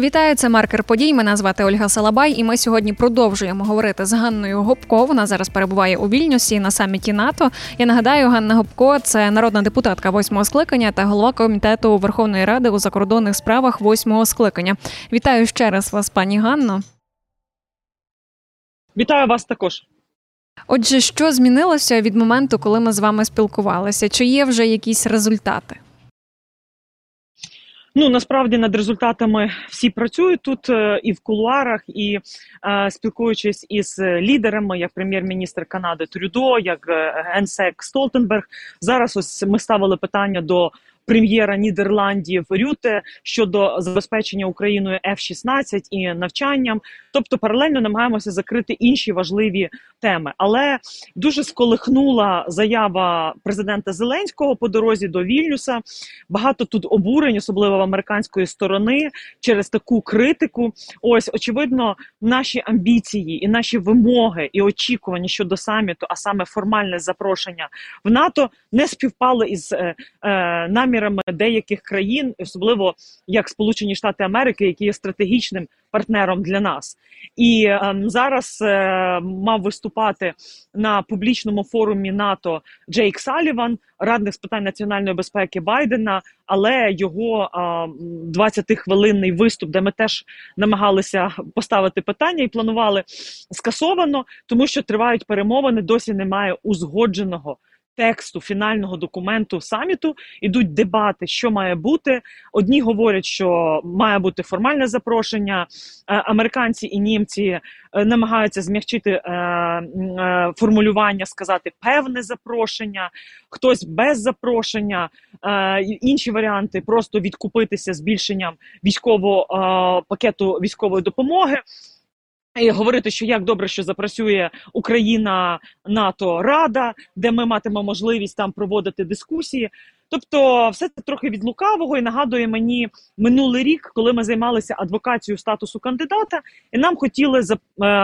Вітаю, це маркер подій. Мене звати Ольга Салабай, і ми сьогодні продовжуємо говорити з Ганною Гопко. Вона зараз перебуває у Вільнюсі на саміті НАТО. Я нагадаю, Ганна Гопко це народна депутатка восьмого скликання та голова комітету Верховної Ради у закордонних справах восьмого скликання. Вітаю ще раз вас, пані Ганно. Вітаю вас також. Отже, що змінилося від моменту, коли ми з вами спілкувалися? Чи є вже якісь результати? Ну насправді над результатами всі працюють тут е, і в кулуарах, і е, спілкуючись із лідерами, як прем'єр-міністр Канади Трюдо, як е, генсек Столтенберг. Зараз ось ми ставили питання до прем'єра Нідерландів Рюте щодо забезпечення Україною F-16 і навчанням. Тобто паралельно намагаємося закрити інші важливі теми. Але дуже сколихнула заява президента Зеленського по дорозі до Вільнюса. Багато тут обурень, особливо в американської сторони, через таку критику. Ось очевидно, наші амбіції і наші вимоги і очікування щодо саміту, а саме формальне запрошення в НАТО, не співпали із е, е, намірами деяких країн, особливо як Сполучені Штати Америки, які є стратегічним партнером для нас. І е, зараз е, мав виступати на публічному форумі НАТО Джейк Саліван, радник з питань національної безпеки Байдена. Але його е, 20-хвилинний виступ, де ми теж намагалися поставити питання і планували скасовано, тому що тривають перемовини. Досі немає узгодженого тексту фінального документу саміту ідуть дебати, що має бути. Одні говорять, що має бути формальне запрошення. Е, американці і німці е, намагаються змягчити е, формулювання, сказати певне запрошення, хтось без запрошення, інші варіанти просто відкупитися збільшенням військового пакету військової допомоги. Говорити, що як добре, що запрацює Україна, НАТО, Рада, де ми матимемо можливість там проводити дискусії. Тобто, все це трохи від лукавого і нагадує мені минулий рік, коли ми займалися адвокацією статусу кандидата, і нам хотіли е,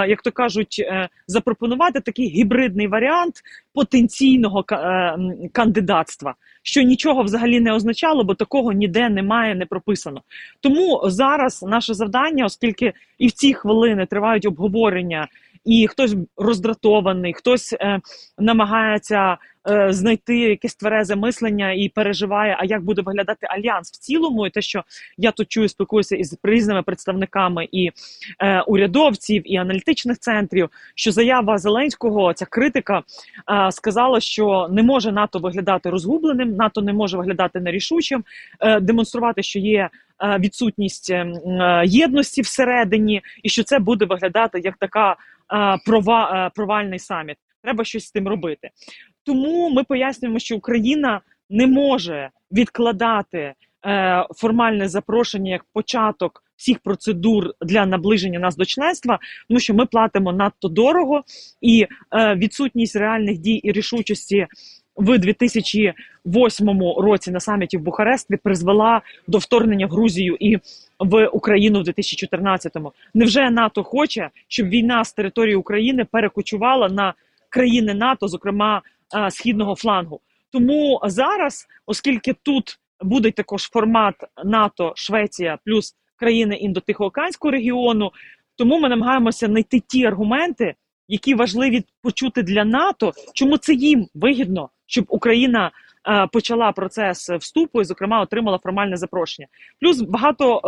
як то кажуть, е, запропонувати такий гібридний варіант потенційного е, кандидатства, що нічого взагалі не означало, бо такого ніде немає, не прописано. Тому зараз наше завдання, оскільки і в ці хвилини тривають обговорення і хтось роздратований, хтось е, намагається е, знайти якесь тверезе мислення і переживає, а як буде виглядати альянс в цілому, і те, що я тут чую, спілкуюся із різними представниками і е, урядовців, і аналітичних центрів, що заява Зеленського, ця критика е, сказала, що не може НАТО виглядати розгубленим, НАТО не може виглядати нерішучим, е, демонструвати, що є. Е, відсутність ем, е, єдності всередині, і що це буде виглядати як така прова, провальний саміт. Треба щось з тим робити. Тому ми пояснюємо, що Україна не може відкладати е, формальне запрошення як початок всіх процедур для наближення нас до членства, тому що ми платимо надто дорого, і е, відсутність реальних дій і рішучості в 2008 році на саміті в Бухаресті призвела до вторгнення в Грузію і в Україну в 2014-му. Невже НАТО хоче, щоб війна з території України перекочувала на країни НАТО, зокрема східного флангу? Тому зараз, оскільки тут буде також формат НАТО, Швеція плюс країни індотихоокеанського регіону, тому ми намагаємося знайти ті аргументи, які важливі почути для НАТО, чому це їм вигідно, щоб Україна Е, почала процес вступу і, зокрема, отримала формальне запрошення. Плюс багато е,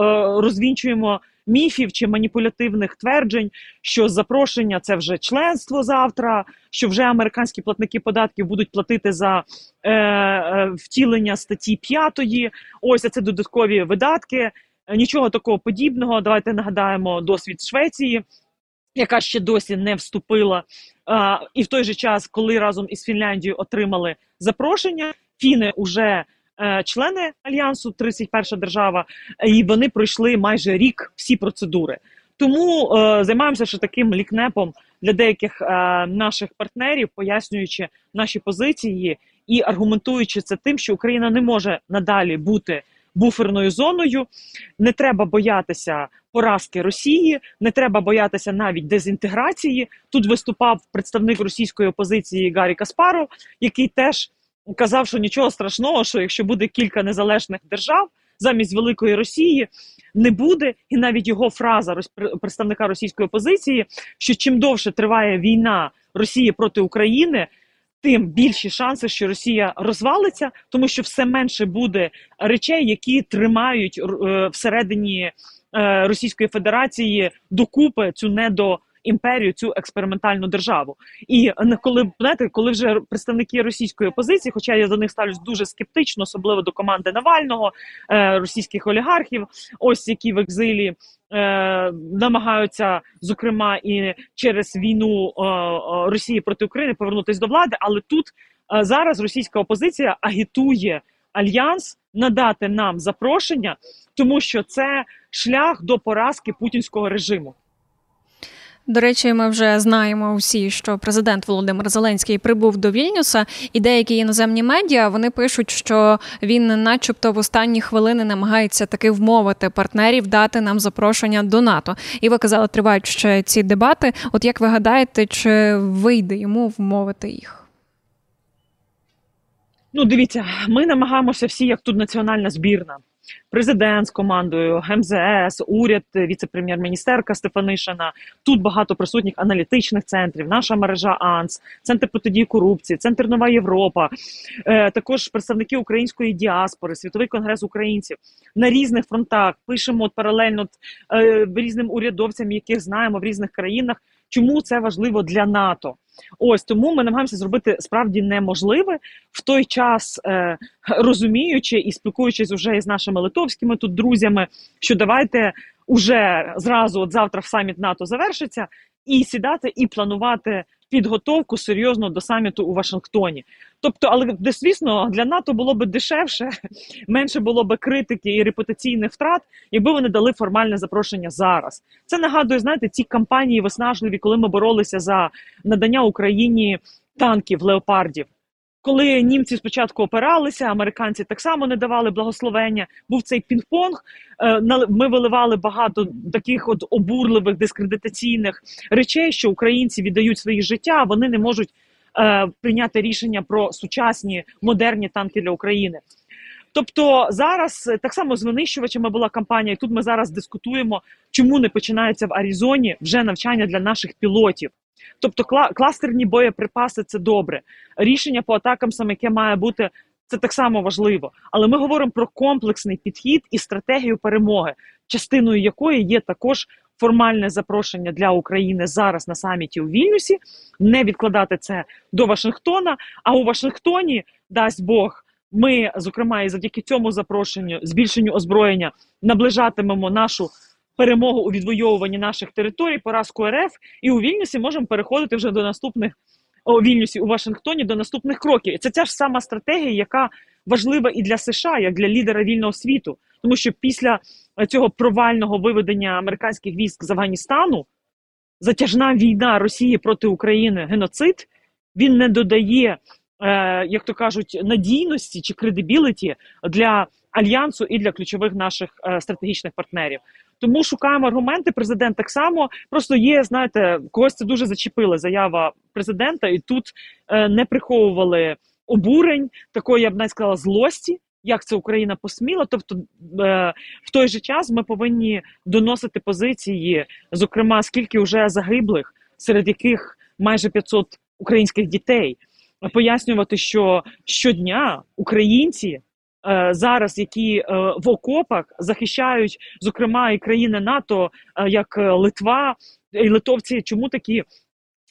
розвінчуємо міфів чи маніпулятивних тверджень, що запрошення це вже членство завтра, що вже американські платники податків будуть платити за е, е, втілення статті 5. Ось це додаткові видатки. Нічого такого подібного. Давайте нагадаємо досвід Швеції. Яка ще досі не вступила, а, і в той же час, коли разом із Фінляндією отримали запрошення, Фіни вже члени альянсу, 31 держава, і вони пройшли майже рік всі процедури. Тому е, займаємося ще таким лікнепом для деяких е, наших партнерів, пояснюючи наші позиції і аргументуючи це тим, що Україна не може надалі бути буферною зоною. Не треба боятися поразки Росії, не треба боятися навіть дезінтеграції. Тут виступав представник російської опозиції Гаррі Каспаров, який теж казав, що нічого страшного, що якщо буде кілька незалежних держав, замість великої Росії не буде, і навіть його фраза представника російської опозиції, що чим довше триває війна Росії проти України. Тим більші шанси, що Росія розвалиться, тому що все менше буде речей, які тримають е, всередині е, Російської Федерації докупи цю недо імперію, цю експериментальну державу. І коли знаєте, коли вже представники російської опозиції, хоча я до них ставлюсь дуже скептично, особливо до команди Навального, е, російських олігархів, ось які в екзилі. Е, намагаються зокрема і через війну е, Росії проти України повернутися до влади, але тут зараз російська опозиція агітує альянс надати нам запрошення, тому що це шлях до поразки путінського режиму. До речі, ми вже знаємо всі, що президент Володимир Зеленський прибув до Вільнюса, і деякі іноземні медіа вони пишуть, що він, начебто, в останні хвилини намагається таки вмовити партнерів дати нам запрошення до НАТО. І ви казали, тривають ще ці дебати. От як ви гадаєте, чи вийде йому вмовити їх? Ну, дивіться, ми намагаємося всі, як тут національна збірна президент з командою, МЗС, уряд, віце-прем'єр-міністерка Стефанишина. Тут багато присутніх аналітичних центрів, наша мережа АНС, центр протидії корупції, центр Нова Європа, е, також представники української діаспори, світовий конгрес українців на різних фронтах. Пишемо от паралельно е, різним урядовцям, яких знаємо в різних країнах. Чому це важливо для НАТО? Ось тому ми намагаємося зробити справді неможливе в той час, е, розуміючи і спілкуючись уже із нашими литовськими тут друзями, що давайте уже зразу, от завтра в саміт НАТО завершиться, і сідати і планувати підготовку серйозно до саміту у Вашингтоні. Тобто, але звісно для НАТО було б дешевше, менше було б критики і репутаційних втрат, якби вони дали формальне запрошення зараз. Це нагадує, знаєте, ці кампанії виснажливі, коли ми боролися за надання Україні танків леопардів. Коли німці спочатку опиралися, американці так само не давали благословення. Був цей пінг-понг. Е, ми виливали багато таких от обурливих дискредитаційних речей, що українці віддають свої життя, вони не можуть е, прийняти рішення про сучасні модерні танки для України. Тобто зараз так само з винищувачами була кампанія. і Тут ми зараз дискутуємо, чому не починається в Аризоні вже навчання для наших пілотів. Тобто, кластерні боєприпаси це добре. Рішення по атакам, саме яке має бути, це так само важливо. Але ми говоримо про комплексний підхід і стратегію перемоги, частиною якої є також формальне запрошення для України зараз на саміті у Вільнюсі, не відкладати це до Вашингтона. А у Вашингтоні дасть Бог. Ми, зокрема, і завдяки цьому запрошенню, збільшенню озброєння, наближатимемо нашу перемогу у відвоюванні наших територій, поразку РФ, і у Вільнюсі можемо переходити вже до наступних у Вільнюсі у Вашингтоні до наступних кроків. І це ця ж сама стратегія, яка важлива і для США, як для лідера вільного світу, тому що після цього провального виведення американських військ з Афганістану затяжна війна Росії проти України геноцид. Він не додає, е, як то кажуть, надійності чи кредибіліті для альянсу і для ключових наших е, стратегічних партнерів. Тому шукаємо аргументи. Президент так само просто є. Знаєте, когось це дуже зачепила заява президента, і тут е, не приховували обурень, такої я б навіть сказала, злості. Як це Україна посміла? Тобто е, в той же час ми повинні доносити позиції, зокрема, скільки вже загиблих, серед яких майже 500 українських дітей, пояснювати, що щодня українці Е, зараз, які е, в окопах захищають, зокрема, і країни НАТО, як Литва і Литовці, чому такі?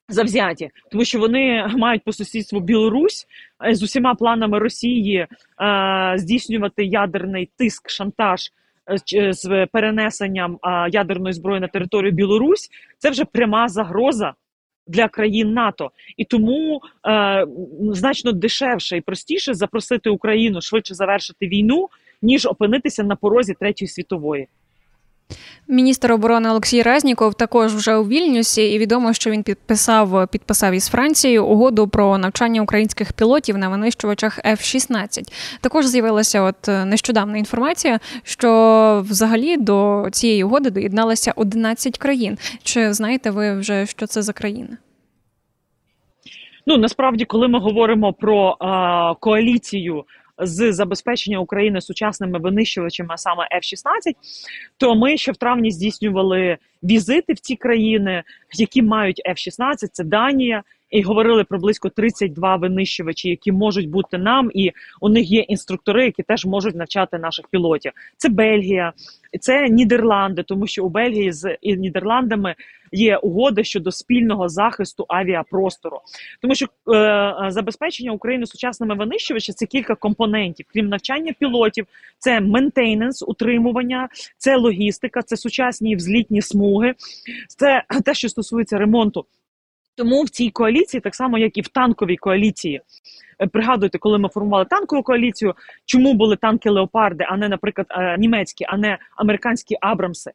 Завзяті, тому що вони мають по сусідству Білорусь з усіма планами Росії е, здійснювати ядерний тиск, шантаж з перенесенням е, ядерної зброї на територію Білорусь. Це вже пряма загроза для країн НАТО, і тому е, значно дешевше і простіше запросити Україну швидше завершити війну, ніж опинитися на порозі третьої світової. Міністр оборони Олексій Резніков також вже у Вільнюсі, і відомо, що він підписав підписав із Францією угоду про навчання українських пілотів на винищувачах F-16. Також з'явилася от нещодавна інформація, що взагалі до цієї угоди доєдналися 11 країн. Чи знаєте ви вже що це за країни? Ну насправді, коли ми говоримо про а, коаліцію з забезпечення України сучасними винищувачами, а саме F-16, то ми ще в травні здійснювали візити в ці країни, які мають F-16, це Данія. І говорили про близько 32 винищувачі, які можуть бути нам, і у них є інструктори, які теж можуть навчати наших пілотів. Це Бельгія, це Нідерланди, тому що у Бельгії з Нідерландами є угода щодо спільного захисту авіапростору, тому що е, забезпечення України сучасними винищувачами – це кілька компонентів, крім навчання пілотів, це ментейненс, утримування, це логістика, це сучасні взлітні смуги, це те, що стосується ремонту. Тому в цій коаліції, так само як і в танковій коаліції, е, пригадуйте, коли ми формували танкову коаліцію, чому були танки леопарди, а не, наприклад, е, німецькі, а не американські Абрамси.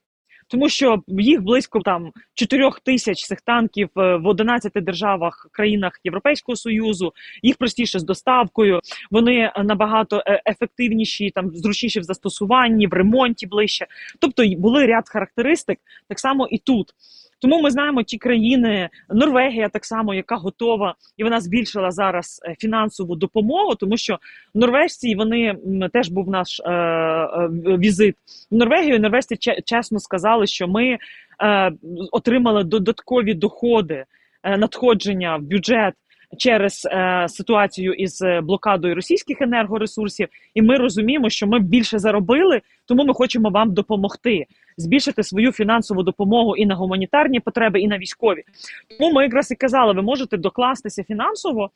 Тому що їх близько там 4 тисяч цих танків е, в 11 державах країнах Європейського союзу. Їх простіше з доставкою. Вони набагато ефективніші, там зручніші в застосуванні, в ремонті ближче. Тобто були ряд характеристик, так само і тут. Тому ми знаємо ті країни, Норвегія так само, яка готова, і вона збільшила зараз е, фінансову допомогу, тому що норвежці вони теж був наш е, е, візит в Норвегію. Норвежці чесно сказали, що ми е, отримали додаткові доходи, е, надходження в бюджет. Через е, ситуацію із блокадою російських енергоресурсів, і ми розуміємо, що ми більше заробили, тому ми хочемо вам допомогти збільшити свою фінансову допомогу і на гуманітарні потреби, і на військові. Тому ми якраз і казали, ви можете докластися фінансово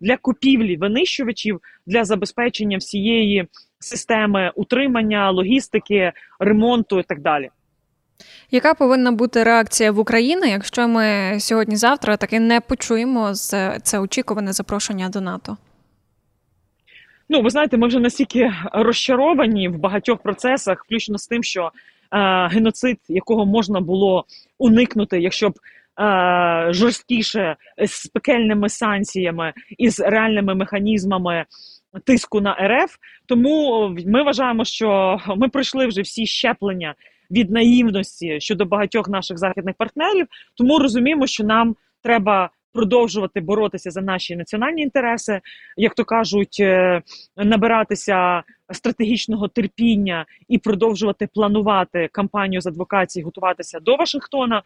для купівлі винищувачів для забезпечення всієї системи утримання, логістики, ремонту і так далі. Яка повинна бути реакція в Україні, якщо ми сьогодні-завтра таки не почуємо це очікуване запрошення до НАТО? Ну, ви знаєте, ми вже настільки розчаровані в багатьох процесах, включно з тим, що е, геноцид, якого можна було уникнути, якщо б е, жорсткіше з пекельними санкціями і з реальними механізмами. Тиску на РФ, тому ми вважаємо, що ми пройшли вже всі щеплення від наївності щодо багатьох наших західних партнерів. Тому розуміємо, що нам треба продовжувати боротися за наші національні інтереси, як то кажуть, е, набиратися стратегічного терпіння і продовжувати планувати кампанію з адвокації, готуватися до Вашингтона.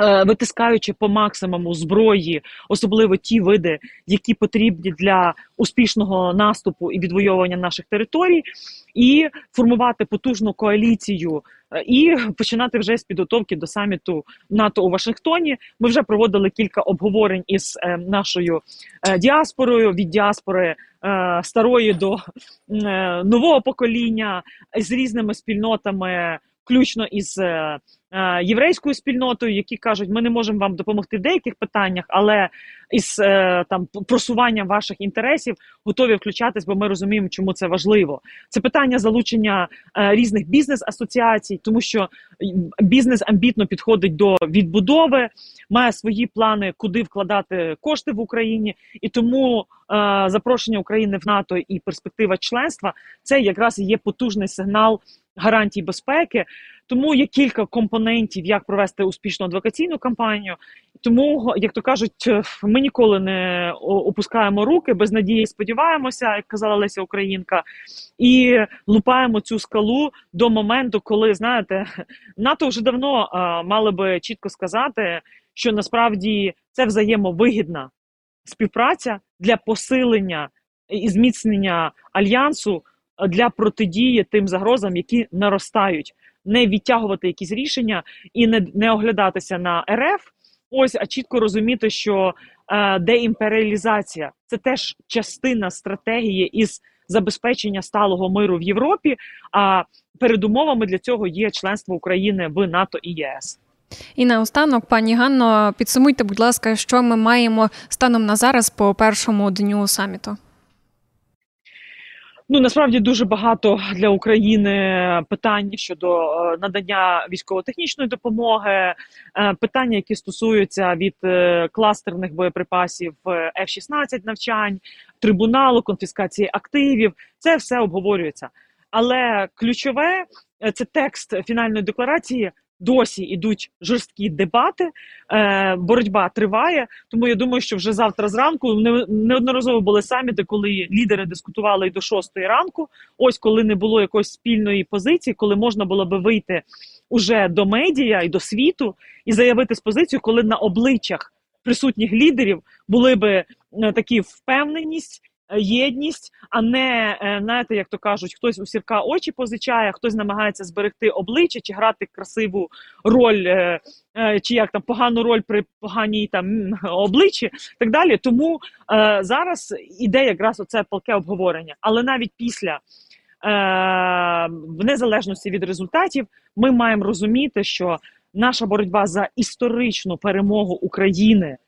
Е, витискаючи по максимуму зброї, особливо ті види, які потрібні для успішного наступу і відвоювання наших територій, і формувати потужну коаліцію е, і починати вже з підготовки до саміту НАТО у Вашингтоні. Ми вже проводили кілька обговорень із е, нашою діаспорою від діаспори старої до нового покоління з різними спільнотами, включно із Е, єврейською спільнотою, які кажуть, ми не можемо вам допомогти в деяких питаннях, але із е, там просуванням ваших інтересів готові включатись, бо ми розуміємо, чому це важливо. Це питання залучення е, різних бізнес-асоціацій, тому що бізнес амбітно підходить до відбудови, має свої плани, куди вкладати кошти в Україні, і тому запрошення України в НАТО і перспектива членства це якраз є потужний сигнал гарантій безпеки. Тому є кілька компонентів, як провести успішну адвокаційну кампанію. Тому, як то кажуть, ми ніколи не опускаємо руки, без надії сподіваємося, як казала Леся Українка, і лупаємо цю скалу до моменту, коли знаєте, НАТО вже давно а, мали би чітко сказати, що насправді це взаємовигідна співпраця для посилення і зміцнення альянсу для протидії тим загрозам, які наростають не відтягувати якісь рішення і не не оглядатися на РФ. Ось а чітко розуміти, що е, деімперіалізація це теж частина стратегії із забезпечення сталого миру в Європі. А передумовами для цього є членство України в НАТО і ЄС. І наостанок, пані Ганно, підсумуйте, будь ласка, що ми маємо станом на зараз по першому дню саміту. Ну насправді дуже багато для України питань щодо е, надання військово-технічної допомоги, е, питання, які стосуються від е, кластерних боєприпасів F-16 навчань, трибуналу, конфіскації активів. Це все обговорюється. Але ключове це текст фінальної декларації Досі йдуть жорсткі дебати, е, боротьба триває. Тому я думаю, що вже завтра зранку не- неодноразово були саміти, коли лідери дискутували і до шостої ранку. Ось коли не було якоїсь спільної позиції, коли можна було би вийти уже до медіа і до світу і заявити з позицію, коли на обличчях присутніх лідерів були би е, такі впевненість. Е, Єдність, а не е, знаєте, як то кажуть, хтось у сірка очі позичає, хтось намагається зберегти обличчя чи грати красиву роль, е, чи як там погану роль при поганій там обличчі, так далі. Тому зараз іде якраз оце палке обговорення. Але навіть після в незалежності від результатів, ми маємо розуміти, що наша боротьба за історичну перемогу України,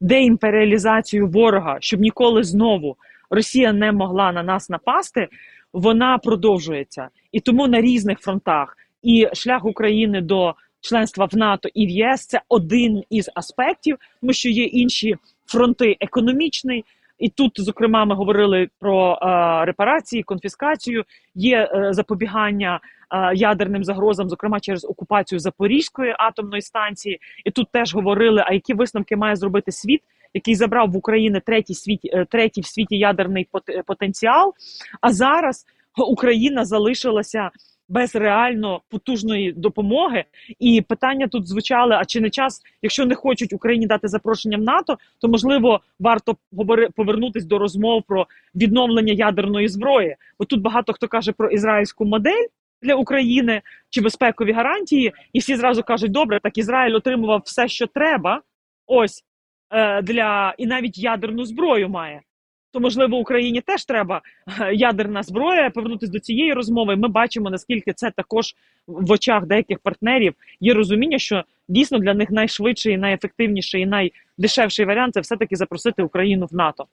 деімперіалізацію ворога, щоб ніколи знову Росія не могла на нас напасти, вона продовжується. І тому на різних фронтах і шлях України до членства в НАТО і в ЄС це один із аспектів, тому що є інші фронти економічний. І тут, зокрема, ми говорили про е, репарації, конфіскацію, є е, запобігання е, ядерним загрозам, зокрема через окупацію Запорізької атомної станції. І тут теж говорили, а які висновки має зробити світ, який забрав в Україні третій світ, е, третій в світі ядерний пот- потенціал. А зараз Україна залишилася без реально потужної допомоги. І питання тут звучали: а чи не час, якщо не хочуть Україні дати запрошення в НАТО, то можливо варто говори повернутись до розмов про відновлення ядерної зброї? Бо тут багато хто каже про ізраїльську модель. Для України чи безпекові гарантії, і всі зразу кажуть: добре, так Ізраїль отримував все, що треба. Ось е, для і навіть ядерну зброю має. То можливо Україні теж треба е, ядерна зброя. Повернутися до цієї розмови. Ми бачимо наскільки це також в очах деяких партнерів є розуміння, що дійсно для них найшвидший, найефективніший і найдешевший варіант це все таки запросити Україну в НАТО.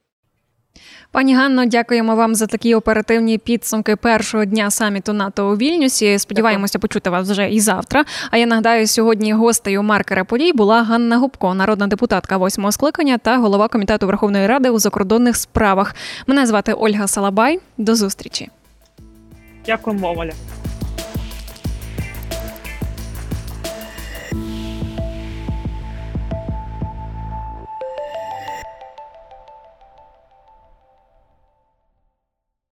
Пані Ганно, дякуємо вам за такі оперативні підсумки першого дня саміту НАТО у Вільнюсі. Сподіваємося почути вас вже і завтра. А я нагадаю, сьогодні гостею маркера подій була Ганна Губко, народна депутатка восьмого скликання та голова комітету Верховної Ради у закордонних справах. Мене звати Ольга Салабай. До зустрічі. Дякуємо, Оля.